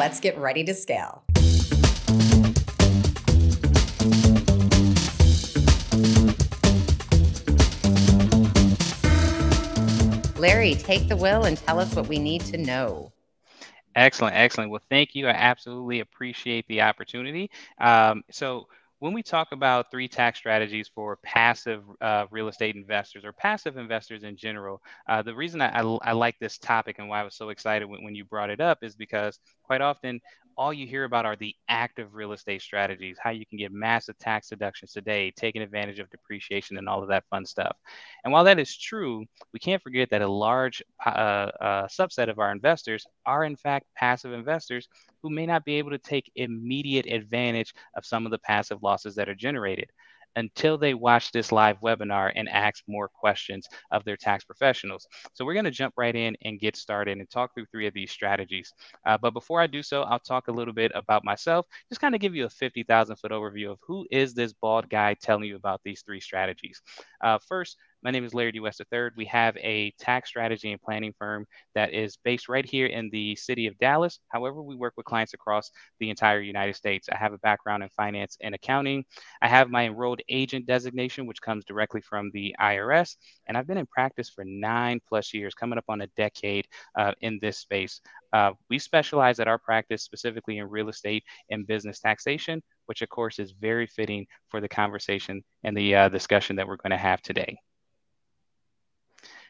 let's get ready to scale. Larry, take the wheel and tell us what we need to know. Excellent, excellent. Well, thank you. I absolutely appreciate the opportunity. Um, so, when we talk about three tax strategies for passive uh, real estate investors or passive investors in general, uh, the reason I, I, I, like this topic and why I was so excited when, when you brought it up is because quite often all you hear about are the active real estate strategies, how you can get massive tax deductions today, taking advantage of depreciation and all of that fun stuff. And while that is true, we can't forget that a large uh, uh, subset of our investors are, in fact, passive investors who may not be able to take immediate advantage of some of the passive losses that are generated until they watch this live webinar and ask more questions of their tax professionals. So we're going to jump right in and get started and talk through three of these strategies. Uh, but before I do so, I'll talk a little bit about myself, just kind of give you a 50,000 foot overview of who is this bald guy telling you about these three strategies. Uh, first, my name is Larry D. West III. We have a tax strategy and planning firm that is based right here in the city of Dallas. However, we work with clients across the entire United States. I have a background in finance and accounting. I have my enrolled agent designation, which comes directly from the IRS. And I've been in practice for nine plus years, coming up on a decade uh, in this space. Uh, we specialize at our practice specifically in real estate and business taxation, which of course is very fitting for the conversation and the uh, discussion that we're going to have today.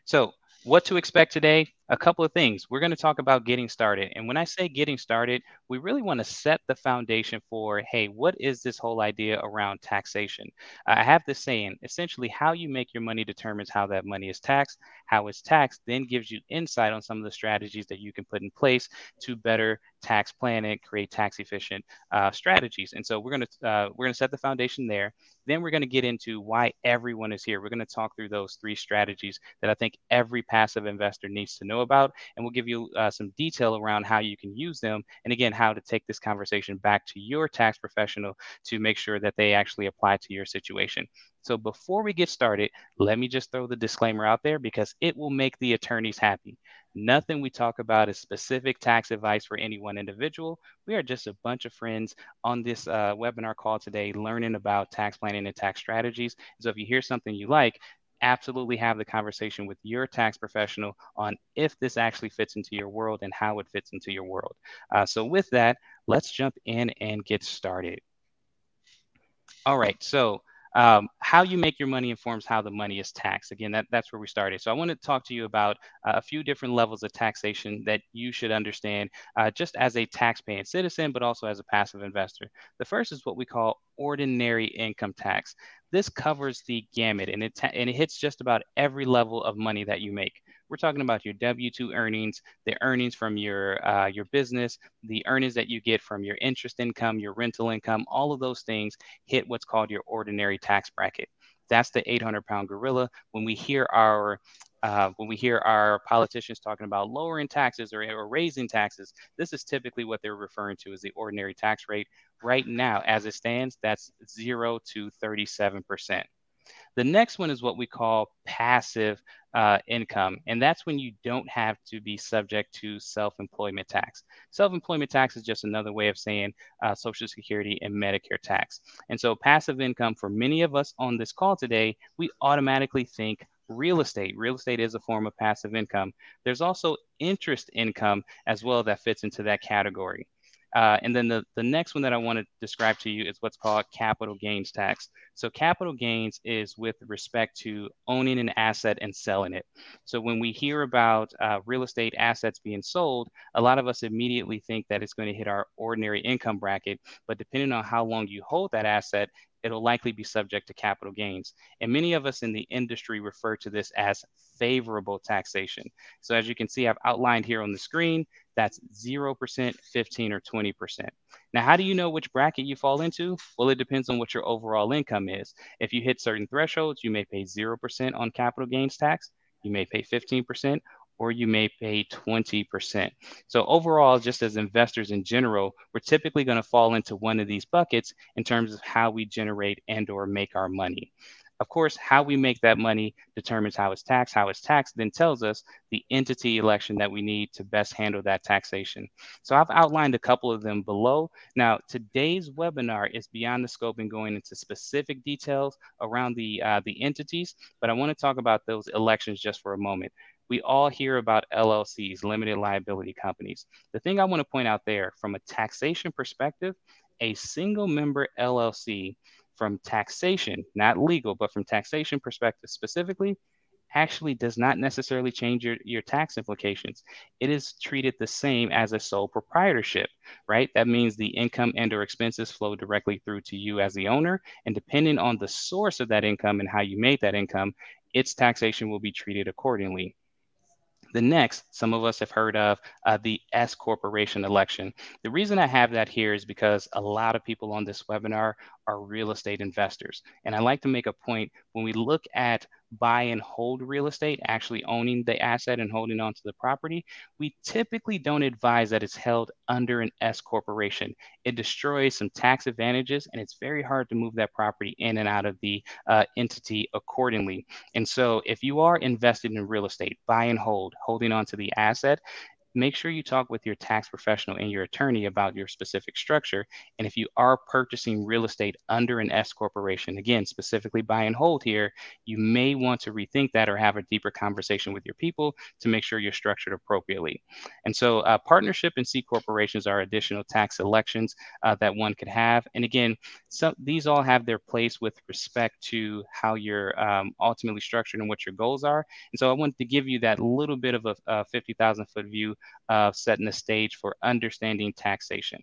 So, what to expect today? A couple of things. We're going to talk about getting started. And when I say getting started, we really want to set the foundation for hey, what is this whole idea around taxation? I have this saying essentially, how you make your money determines how that money is taxed. How it's taxed then gives you insight on some of the strategies that you can put in place to better tax plan and create tax efficient uh, strategies. And so we're going to uh, we're going to set the foundation there. Then we're going to get into why everyone is here. We're going to talk through those three strategies that I think every passive investor needs to know about. And we'll give you uh, some detail around how you can use them. And again, how to take this conversation back to your tax professional to make sure that they actually apply to your situation. So before we get started, let me just throw the disclaimer out there because it will make the attorneys happy. Nothing we talk about is specific tax advice for any one individual. We are just a bunch of friends on this uh, webinar call today learning about tax planning and tax strategies. So if you hear something you like, absolutely have the conversation with your tax professional on if this actually fits into your world and how it fits into your world. Uh, so with that, let's jump in and get started. All right, so um, how you make your money informs how the money is taxed. Again, that, that's where we started. So I want to talk to you about uh, a few different levels of taxation that you should understand uh, just as a tax-paying citizen, but also as a passive investor. The first is what we call ordinary income tax. This covers the gamut and it, and it hits just about every level of money that you make. We're talking about your W-2 earnings, the earnings from your uh, your business, the earnings that you get from your interest income, your rental income, all of those things hit what's called your ordinary tax bracket. That's the 800 pound gorilla. When we hear our uh, when we hear our politicians talking about lowering taxes or, or raising taxes, this is typically what they're referring to as the ordinary tax rate. Right now, as it stands, that's zero to 37 percent. The next one is what we call passive uh, income, and that's when you don't have to be subject to self employment tax. Self employment tax is just another way of saying uh, Social Security and Medicare tax. And so, passive income for many of us on this call today, we automatically think real estate. Real estate is a form of passive income. There's also interest income as well that fits into that category. Uh, and then the, the next one that I want to describe to you is what's called capital gains tax. So capital gains is with respect to owning an asset and selling it. So when we hear about uh, real estate assets being sold, a lot of us immediately think that it's going to hit our ordinary income bracket. But depending on how long you hold that asset, it'll likely be subject to capital gains. And many of us in the industry refer to this as favorable taxation. So as you can see, I've outlined here on the screen, that's 0%, 15, or 20%. Now, how do you know which bracket you fall into? Well, it depends on what your overall income is. If you hit certain thresholds, you may pay 0% on capital gains tax, you may pay 15%, or you may pay 20%. So overall, just as investors in general, we're typically going to fall into one of these buckets in terms of how we generate and or make our money. Of course, how we make that money determines how it's taxed. How it's taxed then tells us the entity election that we need to best handle that taxation. So I've outlined a couple of them below. Now, today's webinar is beyond the scope and going into specific details around the, uh, the entities, but I want to talk about those elections just for a moment we all hear about LLCs, limited liability companies. The thing I want to point out there from a taxation perspective, a single member LLC from taxation, not legal, but from taxation perspective specifically, actually does not necessarily change your, your tax implications. It is treated the same as a sole proprietorship, right? That means the income and or expenses flow directly through to you as the owner. And depending on the source of that income and how you made that income, its taxation will be treated accordingly. The next, some of us have heard of uh, the S corporation election. The reason I have that here is because a lot of people on this webinar are real estate investors. And I like to make a point when we look at buy and hold real estate, actually owning the asset and holding on to the property, we typically don't advise that it's held under an S corporation. It destroys some tax advantages and it's very hard to move that property in and out of the uh, entity accordingly. And so if you are invested in real estate, buy and hold, holding on to the asset, make sure you talk with your tax professional and your attorney about your specific structure. And if you are purchasing real estate under an S corporation, again, specifically buy and hold here, you may want to rethink that or have a deeper conversation with your people to make sure you're structured appropriately. And so, uh, partnership and C corporations are additional tax elections uh, that one could have. And again, some these all have their place with respect to how you're um, ultimately structured and what your goals are. And so, I wanted to give you that little bit of a, a 50,000 foot view uh, setting the stage for understanding taxation.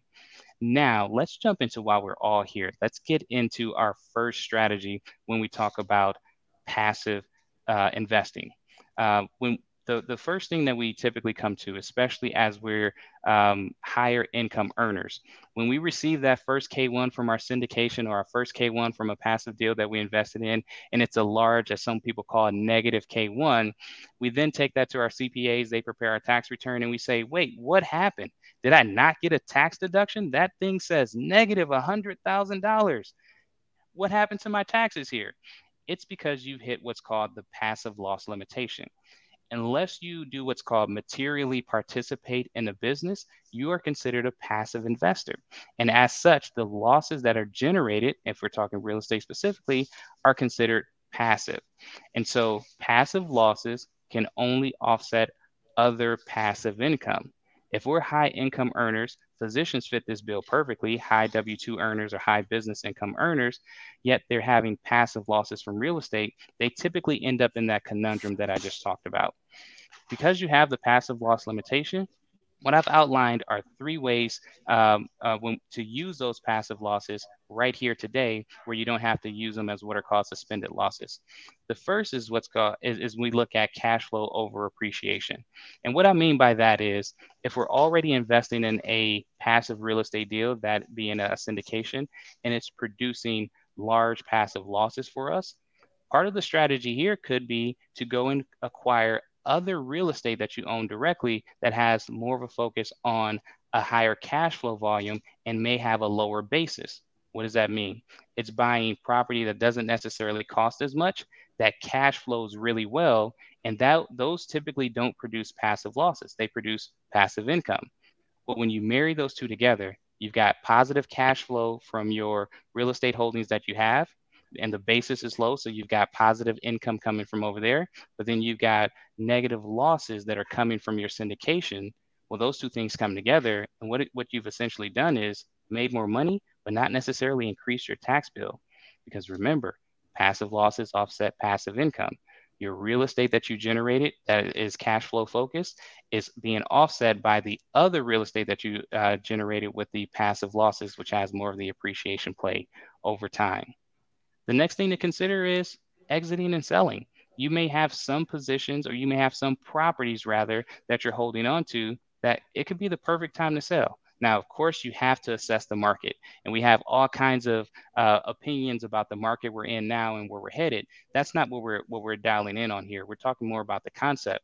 Now, let's jump into why we're all here. Let's get into our first strategy when we talk about passive uh, investing. Uh, when the, the first thing that we typically come to, especially as we're um, higher income earners, when we receive that first K1 from our syndication or our first K1 from a passive deal that we invested in, and it's a large, as some people call a negative K1, we then take that to our CPAs, they prepare our tax return, and we say, wait, what happened? Did I not get a tax deduction? That thing says negative $100,000. What happened to my taxes here? It's because you've hit what's called the passive loss limitation unless you do what's called materially participate in a business, you are considered a passive investor. And as such, the losses that are generated, if we're talking real estate specifically, are considered passive. And so passive losses can only offset other passive income. If we're high income earners, physicians fit this bill perfectly, high W 2 earners or high business income earners, yet they're having passive losses from real estate. They typically end up in that conundrum that I just talked about. Because you have the passive loss limitation, what I've outlined are three ways um, uh, when, to use those passive losses right here today, where you don't have to use them as what are called suspended losses. The first is what's called is, is we look at cash flow over appreciation, and what I mean by that is if we're already investing in a passive real estate deal, that being a syndication, and it's producing large passive losses for us. Part of the strategy here could be to go and acquire other real estate that you own directly that has more of a focus on a higher cash flow volume and may have a lower basis. What does that mean? It's buying property that doesn't necessarily cost as much, that cash flows really well, and that those typically don't produce passive losses. They produce passive income. But when you marry those two together, you've got positive cash flow from your real estate holdings that you have, and the basis is low. So you've got positive income coming from over there, but then you've got negative losses that are coming from your syndication. Well, those two things come together. And what, what you've essentially done is made more money, but not necessarily increase your tax bill. Because remember, passive losses offset passive income. Your real estate that you generated that is cash flow focused is being offset by the other real estate that you uh, generated with the passive losses, which has more of the appreciation play over time. The next thing to consider is exiting and selling. You may have some positions or you may have some properties rather that you're holding on to that it could be the perfect time to sell. Now, of course, you have to assess the market, and we have all kinds of uh, opinions about the market we're in now and where we're headed. That's not what we're what we're dialing in on here. We're talking more about the concept.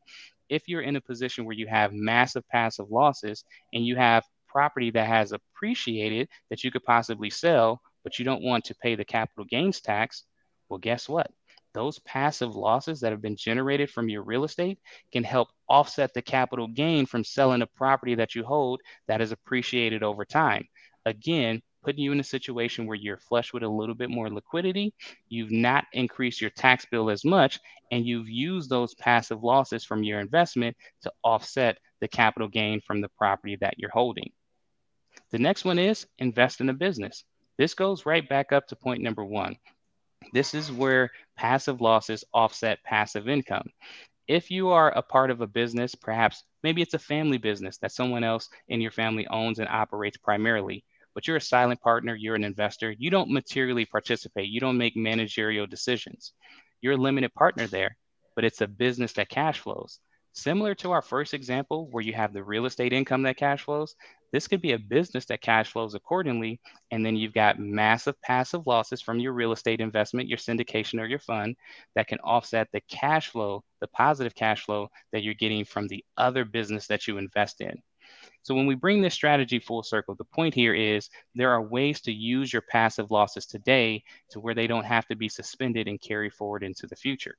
If you're in a position where you have massive passive losses and you have property that has appreciated that you could possibly sell, but you don't want to pay the capital gains tax, well, guess what? those passive losses that have been generated from your real estate can help offset the capital gain from selling a property that you hold that is appreciated over time. Again, putting you in a situation where you're flush with a little bit more liquidity, you've not increased your tax bill as much, and you've used those passive losses from your investment to offset the capital gain from the property that you're holding. The next one is invest in a business. This goes right back up to point number one. This is where passive losses offset passive income. If you are a part of a business, perhaps maybe it's a family business that someone else in your family owns and operates primarily, but you're a silent partner, you're an investor, you don't materially participate, you don't make managerial decisions. You're a limited partner there, but it's a business that cash flows. Similar to our first example, where you have the real estate income that cash flows, this could be a business that cash flows accordingly. And then you've got massive passive losses from your real estate investment, your syndication, or your fund that can offset the cash flow, the positive cash flow that you're getting from the other business that you invest in. So when we bring this strategy full circle, the point here is there are ways to use your passive losses today to where they don't have to be suspended and carry forward into the future.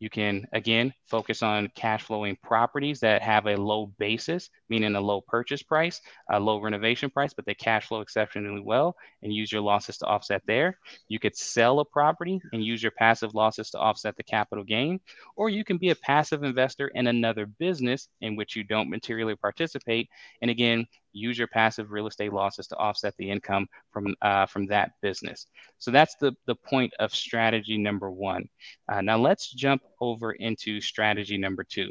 You can, again, focus on cash flowing properties that have a low basis, meaning a low purchase price, a low renovation price, but they cash flow exceptionally well and use your losses to offset there. You could sell a property and use your passive losses to offset the capital gain, or you can be a passive investor in another business in which you don't materially participate. And again, use your passive real estate losses to offset the income from uh, from that business. So that's the the point of strategy number one. Uh, now let's jump over into strategy number two,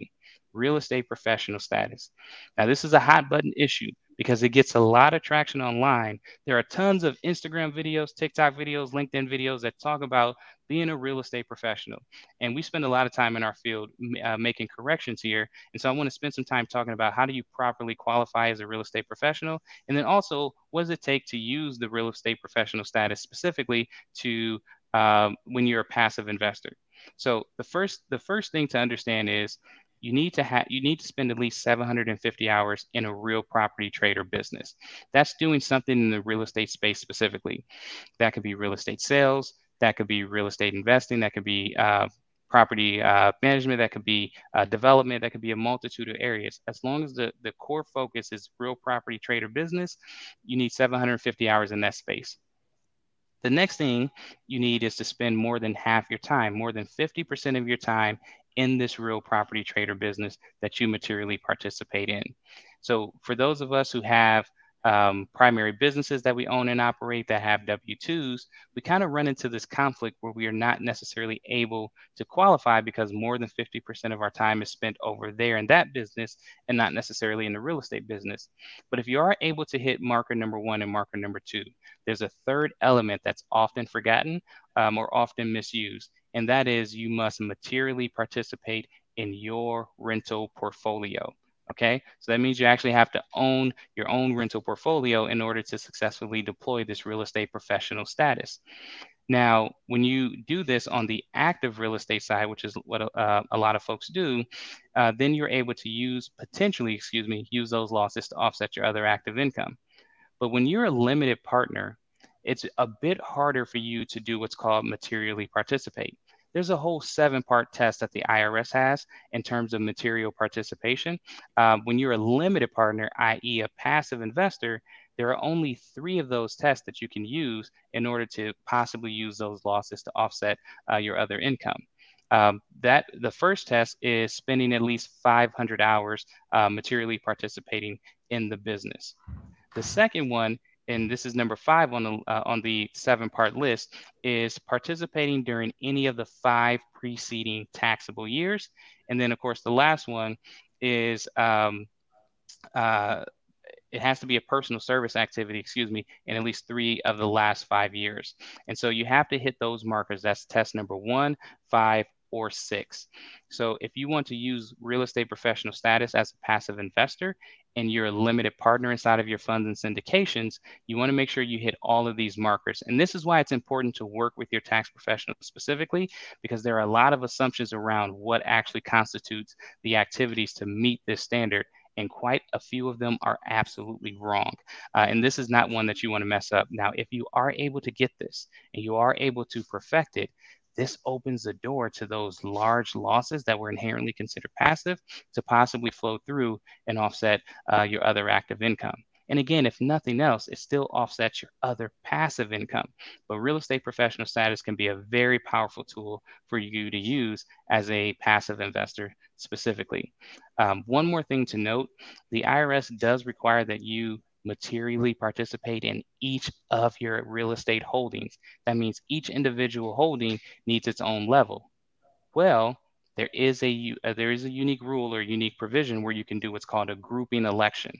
real estate professional status. Now this is a hot button issue because it gets a lot of traction online. There are tons of Instagram videos, TikTok videos, LinkedIn videos that talk about being a real estate professional. And we spend a lot of time in our field uh, making corrections here. And so I want to spend some time talking about how do you properly qualify as a real estate professional? And then also, what does it take to use the real estate professional status specifically to um, when you're a passive investor? So the first the first thing to understand is you need to have you need to spend at least 750 hours in a real property trade or business. That's doing something in the real estate space specifically. That could be real estate sales that could be real estate investing that could be uh, property uh, management that could be uh, development that could be a multitude of areas. As long as the, the core focus is real property trade or business you need 750 hours in that space. The next thing you need is to spend more than half your time, more than 50% of your time in this real property trade or business that you materially participate in. So, for those of us who have um, primary businesses that we own and operate that have W 2s, we kind of run into this conflict where we are not necessarily able to qualify because more than 50% of our time is spent over there in that business and not necessarily in the real estate business. But if you are able to hit marker number one and marker number two, there's a third element that's often forgotten um, or often misused, and that is you must materially participate in your rental portfolio. Okay, so that means you actually have to own your own rental portfolio in order to successfully deploy this real estate professional status. Now, when you do this on the active real estate side, which is what uh, a lot of folks do, uh, then you're able to use potentially, excuse me, use those losses to offset your other active income. But when you're a limited partner, it's a bit harder for you to do what's called materially participate there's a whole seven part test that the IRS has in terms of material participation. Um, when you're a limited partner, i.e., a passive investor, there are only three of those tests that you can use in order to possibly use those losses to offset uh, your other income. Um, that the first test is spending at least 500 hours uh, materially participating in the business. The second one and this is number five on the uh, on the seven part list is participating during any of the five preceding taxable years and then of course the last one is um, uh, it has to be a personal service activity, excuse me, in at least three of the last five years. And so you have to hit those markers. That's test number one, five, or six. So if you want to use real estate professional status as a passive investor and you're a limited partner inside of your funds and syndications, you want to make sure you hit all of these markers. And this is why it's important to work with your tax professional specifically, because there are a lot of assumptions around what actually constitutes the activities to meet this standard and quite a few of them are absolutely wrong. Uh, and this is not one that you want to mess up. Now, if you are able to get this and you are able to perfect it, this opens the door to those large losses that were inherently considered passive to possibly flow through and offset uh, your other active income. And again, if nothing else, it still offsets your other passive income. But real estate professional status can be a very powerful tool for you to use as a passive investor specifically. Um, one more thing to note the IRS does require that you materially participate in each of your real estate holdings. That means each individual holding needs its own level. Well, there is a uh, there is a unique rule or unique provision where you can do what's called a grouping election.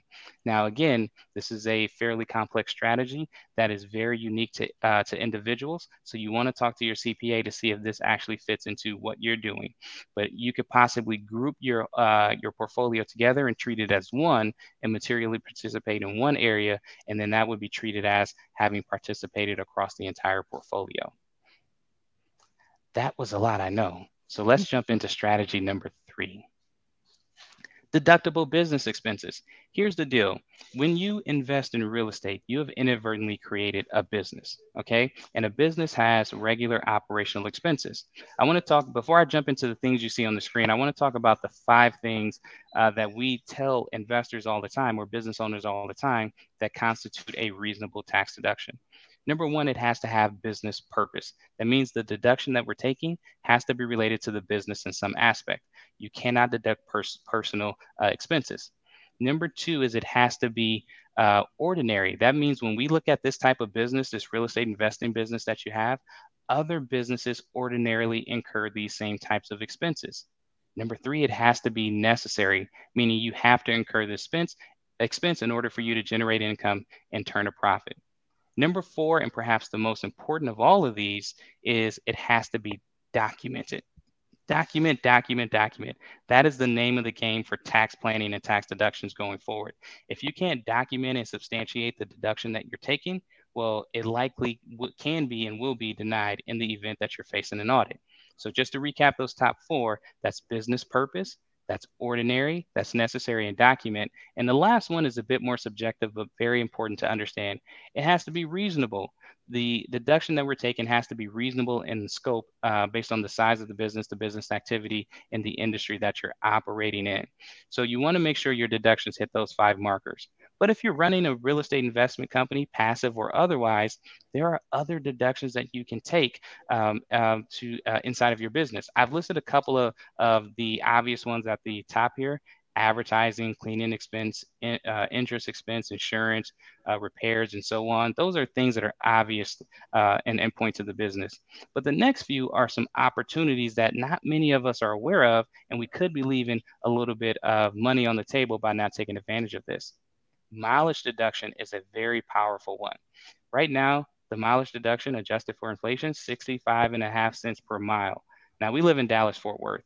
Now, again, this is a fairly complex strategy that is very unique to uh, to individuals. So you want to talk to your CPA to see if this actually fits into what you're doing. But you could possibly group your uh, your portfolio together and treat it as one, and materially participate in one area, and then that would be treated as having participated across the entire portfolio. That was a lot, I know. So let's jump into strategy number three. Deductible business expenses. Here's the deal. When you invest in real estate, you have inadvertently created a business, okay? And a business has regular operational expenses. I want to talk, before I jump into the things you see on the screen, I want to talk about the five things uh, that we tell investors all the time or business owners all the time that constitute a reasonable tax deduction. Number one, it has to have business purpose. That means the deduction that we're taking has to be related to the business in some aspect. You cannot deduct pers- personal uh, expenses. Number two is it has to be uh, ordinary. That means when we look at this type of business, this real estate investing business that you have, other businesses ordinarily incur these same types of expenses. Number three, it has to be necessary, meaning you have to incur the expense, expense in order for you to generate income and turn a profit. Number four, and perhaps the most important of all of these, is it has to be documented. Document, document, document. That is the name of the game for tax planning and tax deductions going forward. If you can't document and substantiate the deduction that you're taking, well, it likely can be and will be denied in the event that you're facing an audit. So, just to recap those top four that's business purpose, that's ordinary, that's necessary and document. And the last one is a bit more subjective, but very important to understand. It has to be reasonable. The deduction that we're taking has to be reasonable in scope uh, based on the size of the business, the business activity, and the industry that you're operating in. So you want to make sure your deductions hit those five markers. But if you're running a real estate investment company, passive or otherwise, there are other deductions that you can take um, uh, to uh, inside of your business. I've listed a couple of, of the obvious ones at the top here advertising, cleaning expense, uh, interest expense, insurance, uh, repairs, and so on. Those are things that are obvious uh, and, and point to the business. But the next few are some opportunities that not many of us are aware of, and we could be leaving a little bit of money on the table by not taking advantage of this mileage deduction is a very powerful one. Right now, the mileage deduction adjusted for inflation, 65 and a half cents per mile. Now we live in Dallas, Fort Worth.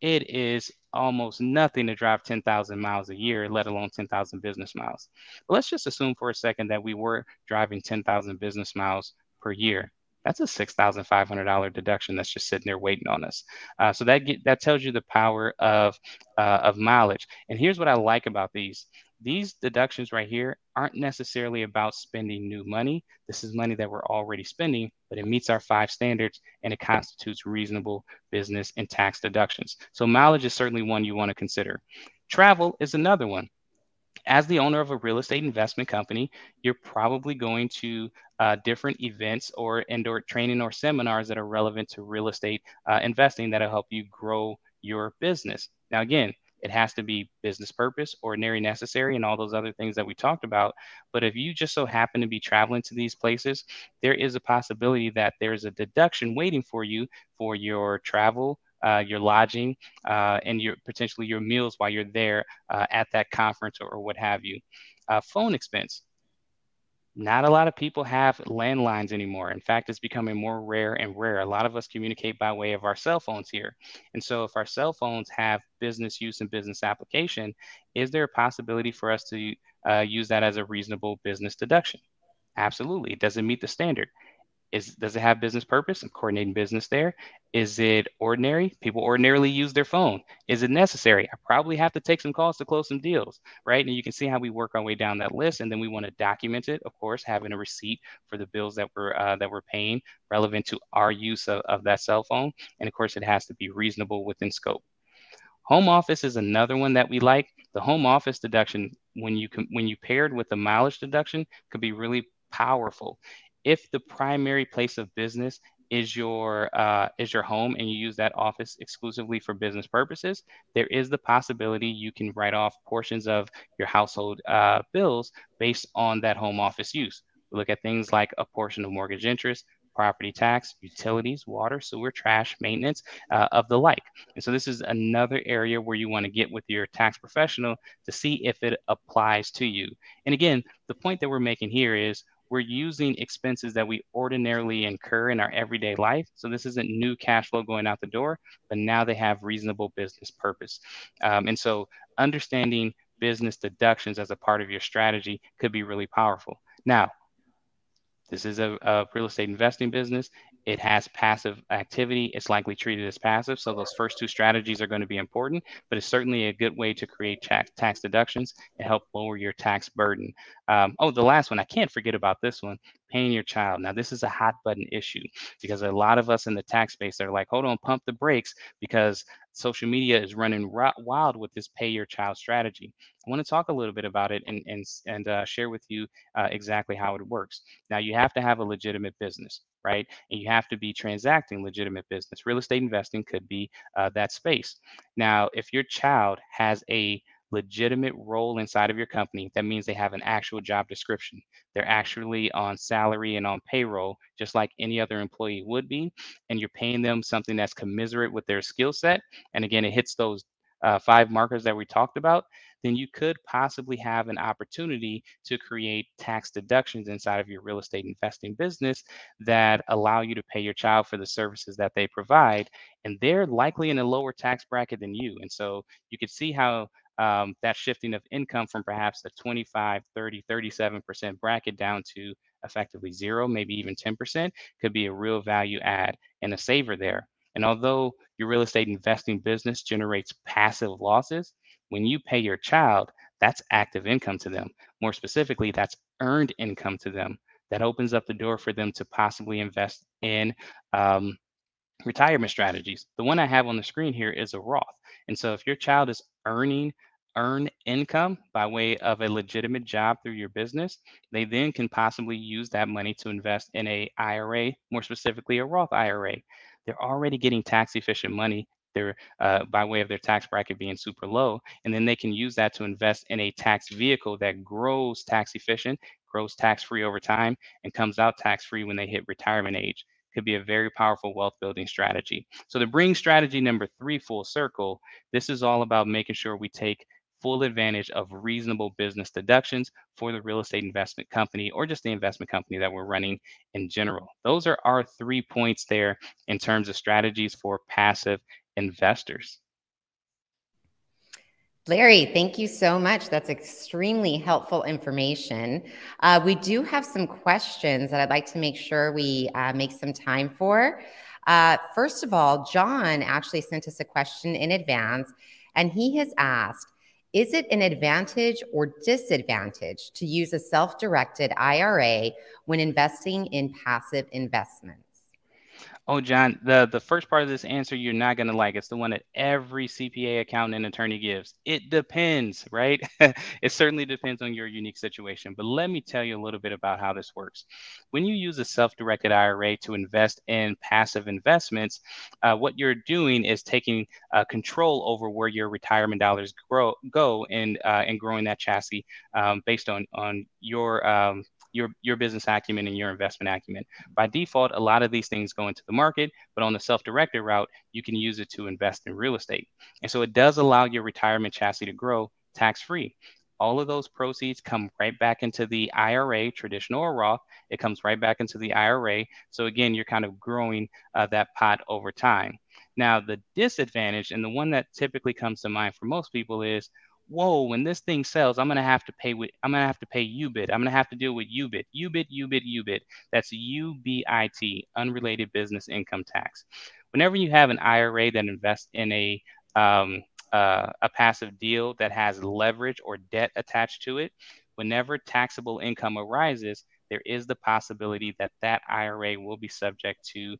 It is almost nothing to drive 10,000 miles a year, let alone 10,000 business miles. But let's just assume for a second that we were driving 10,000 business miles per year. That's a $6,500 deduction that's just sitting there waiting on us. Uh, so that get, that tells you the power of uh, of mileage. And here's what I like about these: these deductions right here aren't necessarily about spending new money. This is money that we're already spending, but it meets our five standards and it constitutes reasonable business and tax deductions. So mileage is certainly one you want to consider. Travel is another one. As the owner of a real estate investment company, you're probably going to uh, different events or indoor training or seminars that are relevant to real estate uh, investing that'll help you grow your business. Now, again, it has to be business purpose, ordinary necessary, and all those other things that we talked about. But if you just so happen to be traveling to these places, there is a possibility that there's a deduction waiting for you for your travel. Uh, your lodging uh, and your potentially your meals while you're there uh, at that conference or, or what have you. Uh, phone expense not a lot of people have landlines anymore. In fact, it's becoming more rare and rare. A lot of us communicate by way of our cell phones here. And so, if our cell phones have business use and business application, is there a possibility for us to uh, use that as a reasonable business deduction? Absolutely. It doesn't meet the standard. Is does it have business purpose? I'm coordinating business there. Is it ordinary? People ordinarily use their phone. Is it necessary? I probably have to take some calls to close some deals, right? And you can see how we work our way down that list, and then we want to document it, of course, having a receipt for the bills that we're uh, that we're paying relevant to our use of, of that cell phone, and of course, it has to be reasonable within scope. Home office is another one that we like. The home office deduction, when you can, when you paired with the mileage deduction, could be really powerful. If the primary place of business is your uh, is your home and you use that office exclusively for business purposes, there is the possibility you can write off portions of your household uh, bills based on that home office use. We look at things like a portion of mortgage interest, property tax, utilities, water, sewer, trash, maintenance uh, of the like. And so this is another area where you want to get with your tax professional to see if it applies to you. And again, the point that we're making here is we're using expenses that we ordinarily incur in our everyday life. So this isn't new cash flow going out the door, but now they have reasonable business purpose. Um, and so understanding business deductions as a part of your strategy could be really powerful. Now, this is a, a, real estate investing business. It has passive activity. It's likely treated as passive. So those first two strategies are going to be important, but it's certainly a good way to create tax, tax deductions and help lower your tax burden. Um, oh, the last one, I can't forget about this one paying your child. Now, this is a hot button issue because a lot of us in the tax space are like, hold on, pump the brakes because social media is running wild with this pay your child strategy. I want to talk a little bit about it and and and uh, share with you uh, exactly how it works. Now, you have to have a legitimate business, right? And you have to be transacting legitimate business. Real estate investing could be uh, that space. Now, if your child has a legitimate role inside of your company, that means they have an actual job description. They're actually on salary and on payroll, just like any other employee would be. And you're paying them something that's commiserate with their skill set. And again, it hits those uh, five markers that we talked about, then you could possibly have an opportunity to create tax deductions inside of your real estate investing business that allow you to pay your child for the services that they provide. And they're likely in a lower tax bracket than you. And so you could see how um, that shifting of income from perhaps a 25, 30, 37% bracket down to effectively zero, maybe even 10% could be a real value add and a saver there. And although your real estate investing business generates passive losses, when you pay your child, that's active income to them. More specifically, that's earned income to them. That opens up the door for them to possibly invest in um, retirement strategies. The one I have on the screen here is a Roth. And so if your child is earning earn income by way of a legitimate job through your business, they then can possibly use that money to invest in a IRA, more specifically a Roth IRA. They're already getting tax efficient money they're uh, by way of their tax bracket being super low, and then they can use that to invest in a tax vehicle that grows tax efficient, grows tax free over time, and comes out tax free when they hit retirement age could be a very powerful wealth building strategy. So to bring strategy number three full circle, this is all about making sure we take full advantage of reasonable business deductions for the real estate investment company or just the investment company that we're running in general. Those are our three points there in terms of strategies for passive investors. Larry, thank you so much. That's extremely helpful information. Uh, we do have some questions that I'd like to make sure we uh, make some time for. Uh, first of all, John actually sent us a question in advance, and he has asked Is it an advantage or disadvantage to use a self directed IRA when investing in passive investments? Oh, John, the the first part of this answer you're not gonna like. It's the one that every CPA accountant and attorney gives. It depends, right? it certainly depends on your unique situation. But let me tell you a little bit about how this works. When you use a self-directed IRA to invest in passive investments, uh, what you're doing is taking uh, control over where your retirement dollars grow go and uh, and growing that chassis um, based on on your um, your your business acumen and your investment acumen. By default, a lot of these things go into the market, but on the self-directed route, you can use it to invest in real estate. And so it does allow your retirement chassis to grow tax-free. All of those proceeds come right back into the IRA, traditional or Roth. It comes right back into the IRA. So again, you're kind of growing uh, that pot over time. Now, the disadvantage, and the one that typically comes to mind for most people, is whoa, when this thing sells, I'm gonna have to pay with I'm gonna have to pay UBIT. I'm gonna have to deal with UBIT, UBIT, UBIT, UBIT. That's UBIT, unrelated business income tax. Whenever you have an IRA that invests in a um, uh, a passive deal that has leverage or debt attached to it, whenever taxable income arises, there is the possibility that that IRA will be subject to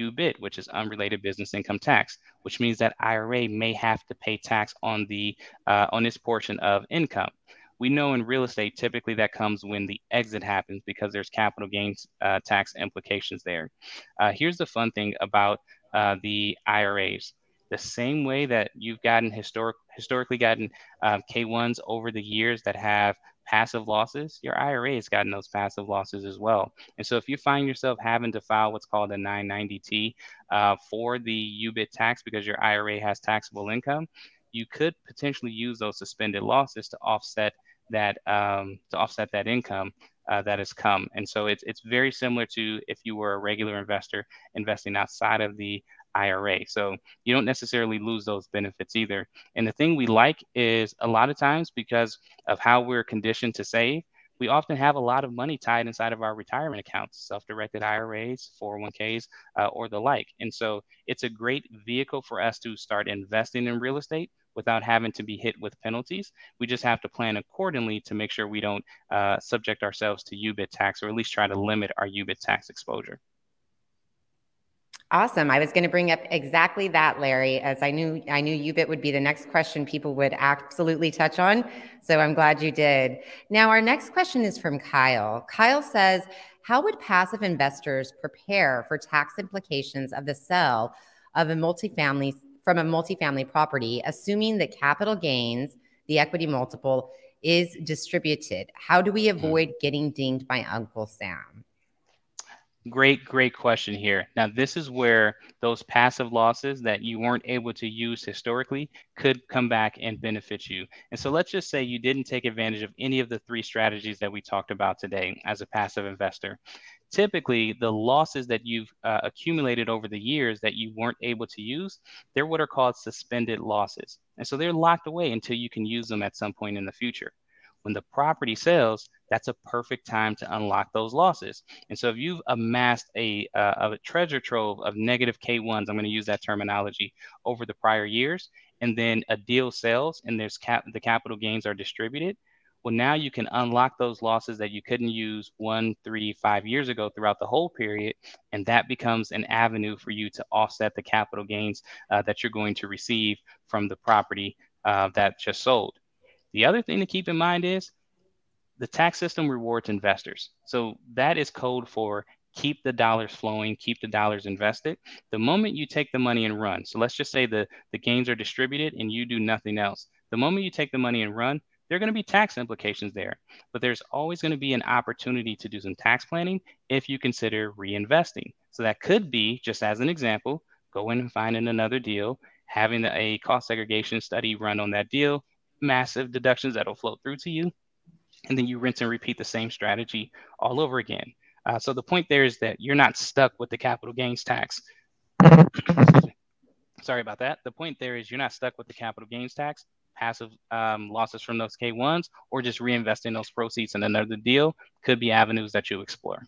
UBIT, which is unrelated business income tax, which means that IRA may have to pay tax on the uh, on this portion of income. We know in real estate, typically that comes when the exit happens because there's capital gains uh, tax implications there. Uh, here's the fun thing about uh, the IRAs. The same way that you've gotten historic, historically gotten uh, K1s over the years that have passive losses, your IRA has gotten those passive losses as well. And so if you find yourself having to file what's called a 990T uh, for the UBIT tax because your IRA has taxable income, you could potentially use those suspended losses to offset that um, to offset that income uh, that has come. And so it's it's very similar to if you were a regular investor investing outside of the IRA. So you don't necessarily lose those benefits either. And the thing we like is a lot of times because of how we're conditioned to save, we often have a lot of money tied inside of our retirement accounts, self directed IRAs, 401ks, uh, or the like. And so it's a great vehicle for us to start investing in real estate without having to be hit with penalties. We just have to plan accordingly to make sure we don't uh, subject ourselves to UBIT tax or at least try to limit our UBIT tax exposure. Awesome. I was going to bring up exactly that, Larry, as I knew I knew UBIT would be the next question people would absolutely touch on. So I'm glad you did. Now, our next question is from Kyle. Kyle says, "How would passive investors prepare for tax implications of the sale of a multifamily from a multifamily property, assuming that capital gains, the equity multiple, is distributed? How do we hmm. avoid getting dinged by Uncle Sam?" Great, great question here. Now, this is where those passive losses that you weren't able to use historically could come back and benefit you. And so let's just say you didn't take advantage of any of the three strategies that we talked about today as a passive investor. Typically, the losses that you've uh, accumulated over the years that you weren't able to use, they're what are called suspended losses. And so they're locked away until you can use them at some point in the future when the property sells, that's a perfect time to unlock those losses. And so if you've amassed a, uh, a treasure trove of negative K1s, I'm going to use that terminology over the prior years, and then a deal sells and there's cap the capital gains are distributed. Well, now you can unlock those losses that you couldn't use one, three, five years ago throughout the whole period. And that becomes an avenue for you to offset the capital gains uh, that you're going to receive from the property uh, that just sold. The other thing to keep in mind is the tax system rewards investors. So that is code for keep the dollars flowing, keep the dollars invested. The moment you take the money and run, so let's just say the, the gains are distributed and you do nothing else. The moment you take the money and run, there are going to be tax implications there, but there's always going to be an opportunity to do some tax planning if you consider reinvesting. So that could be, just as an example, going and finding another deal, having a cost segregation study run on that deal, massive deductions that'll flow through to you. And then you rinse and repeat the same strategy all over again. Uh, so the point there is that you're not stuck with the capital gains tax. Sorry about that. The point there is you're not stuck with the capital gains tax, passive um, losses from those K1s, or just reinvesting those proceeds in another deal could be avenues that you explore.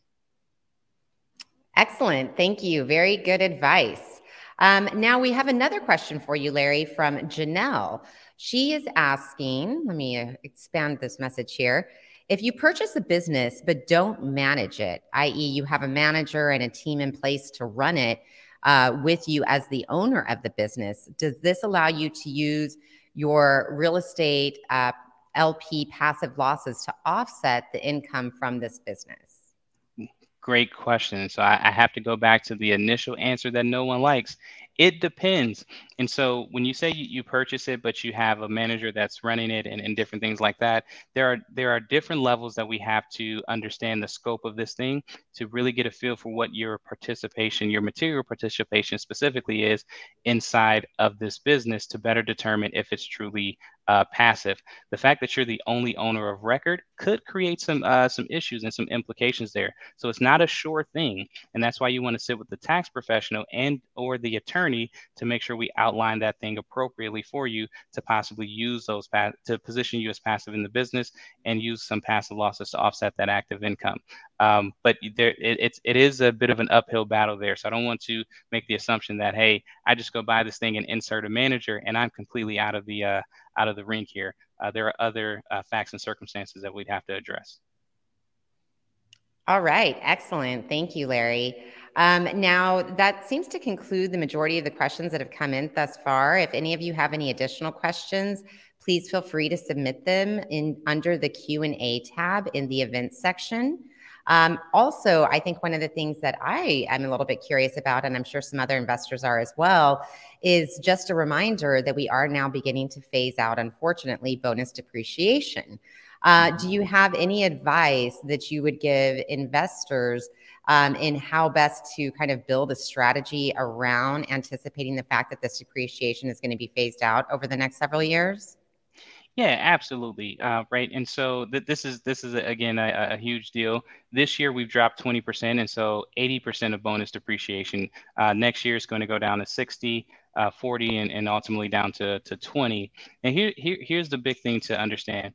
Excellent. Thank you. Very good advice. Um, now we have another question for you, Larry, from Janelle. She is asking, let me uh, expand this message here. If you purchase a business but don't manage it, i.e., you have a manager and a team in place to run it uh, with you as the owner of the business, does this allow you to use your real estate uh, LP passive losses to offset the income from this business? great question. So I, I, have to go back to the initial answer that no one likes. It depends. And so when you say you, you purchase it, but you have a manager that's running it and, and different things like that, there are there are different levels that we have to understand the scope of this thing to really get a feel for what your participation, your material participation specifically is inside of this business to better determine if it's truly uh, passive. The fact that you're the only owner of record could create some uh, some issues and some implications there. So it's not a sure thing, and that's why you want to sit with the tax professional and or the attorney to make sure we outline that thing appropriately for you to possibly use those pa- to position you as passive in the business and use some passive losses to offset that active income. Um, but there, it, it's it is a bit of an uphill battle there. So I don't want to make the assumption that hey, I just go buy this thing and insert a manager, and I'm completely out of the uh, out of the rink here. Uh, there are other uh, facts and circumstances that we'd have to address. All right, excellent. Thank you, Larry. Um, now, that seems to conclude the majority of the questions that have come in thus far. If any of you have any additional questions, please feel free to submit them in under the Q&A tab in the events section. Um, also, I think one of the things that I am a little bit curious about, and I'm sure some other investors are as well, is just a reminder that we are now beginning to phase out, unfortunately, bonus depreciation. Uh, do you have any advice that you would give investors um, in how best to kind of build a strategy around anticipating the fact that this depreciation is going to be phased out over the next several years? Yeah, absolutely. Uh, right. And so th- this is this is again a, a, huge deal. This year we've dropped 20%, and so 80% of bonus depreciation. Uh, next year is going to go down to 60, uh, 40, and, and ultimately down to, to 20. And here, here here's the big thing to understand.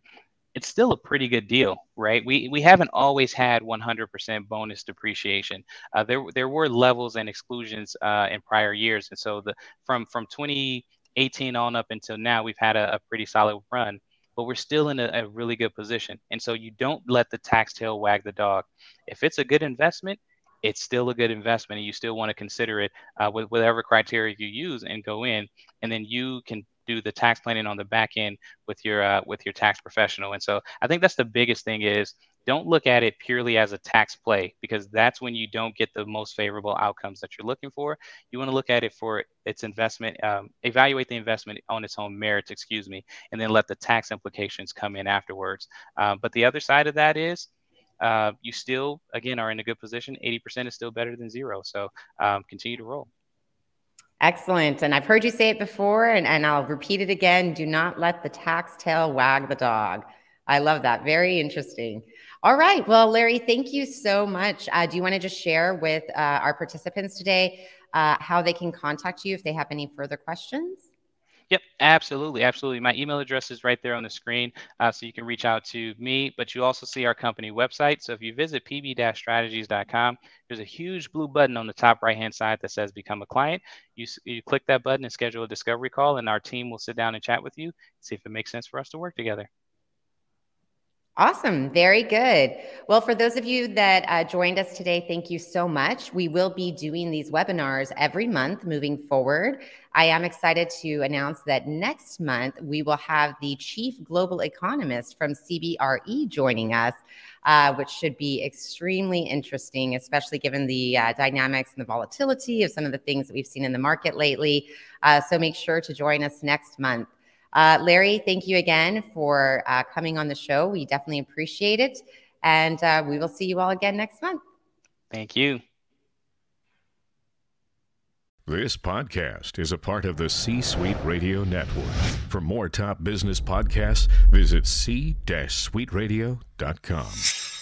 It's still a pretty good deal, right? We we haven't always had 100% bonus depreciation. Uh, there there were levels and exclusions uh, in prior years, and so the from from 20 18 on up until now, we've had a, a pretty solid run, but we're still in a, a, really good position. And so you don't let the tax tail wag the dog. If it's a good investment, it's still a good investment, and you still want to consider it uh, with whatever criteria you use and go in, and then you can do the tax planning on the back end with your uh, with your tax professional. And so I think that's the biggest thing is don't look at it purely as a tax play because that's when you don't get the most favorable outcomes that you're looking for. You want to look at it for its investment, um, evaluate the investment on its own merits, excuse me, and then let the tax implications come in afterwards. Uh, but the other side of that is uh, you still, again, are in a good position. 80% is still better than zero. So um, continue to roll. Excellent. And I've heard you say it before, and, and I'll repeat it again. Do not let the tax tail wag the dog. I love that. Very interesting. All right. Well, Larry, thank you so much. Uh, do you want to just share with uh, our participants today uh, how they can contact you if they have any further questions? Yep, absolutely, absolutely. My email address is right there on the screen, uh, so you can reach out to me. But you also see our company website. So if you visit pb-strategies.com, there's a huge blue button on the top right-hand side that says "Become a Client." You you click that button and schedule a discovery call, and our team will sit down and chat with you, see if it makes sense for us to work together. Awesome. Very good. Well, for those of you that uh, joined us today, thank you so much. We will be doing these webinars every month moving forward. I am excited to announce that next month we will have the chief global economist from CBRE joining us, uh, which should be extremely interesting, especially given the uh, dynamics and the volatility of some of the things that we've seen in the market lately. Uh, so make sure to join us next month. Uh, Larry, thank you again for uh, coming on the show. We definitely appreciate it. And uh, we will see you all again next month. Thank you. This podcast is a part of the C Suite Radio Network. For more top business podcasts, visit c-suiteradio.com.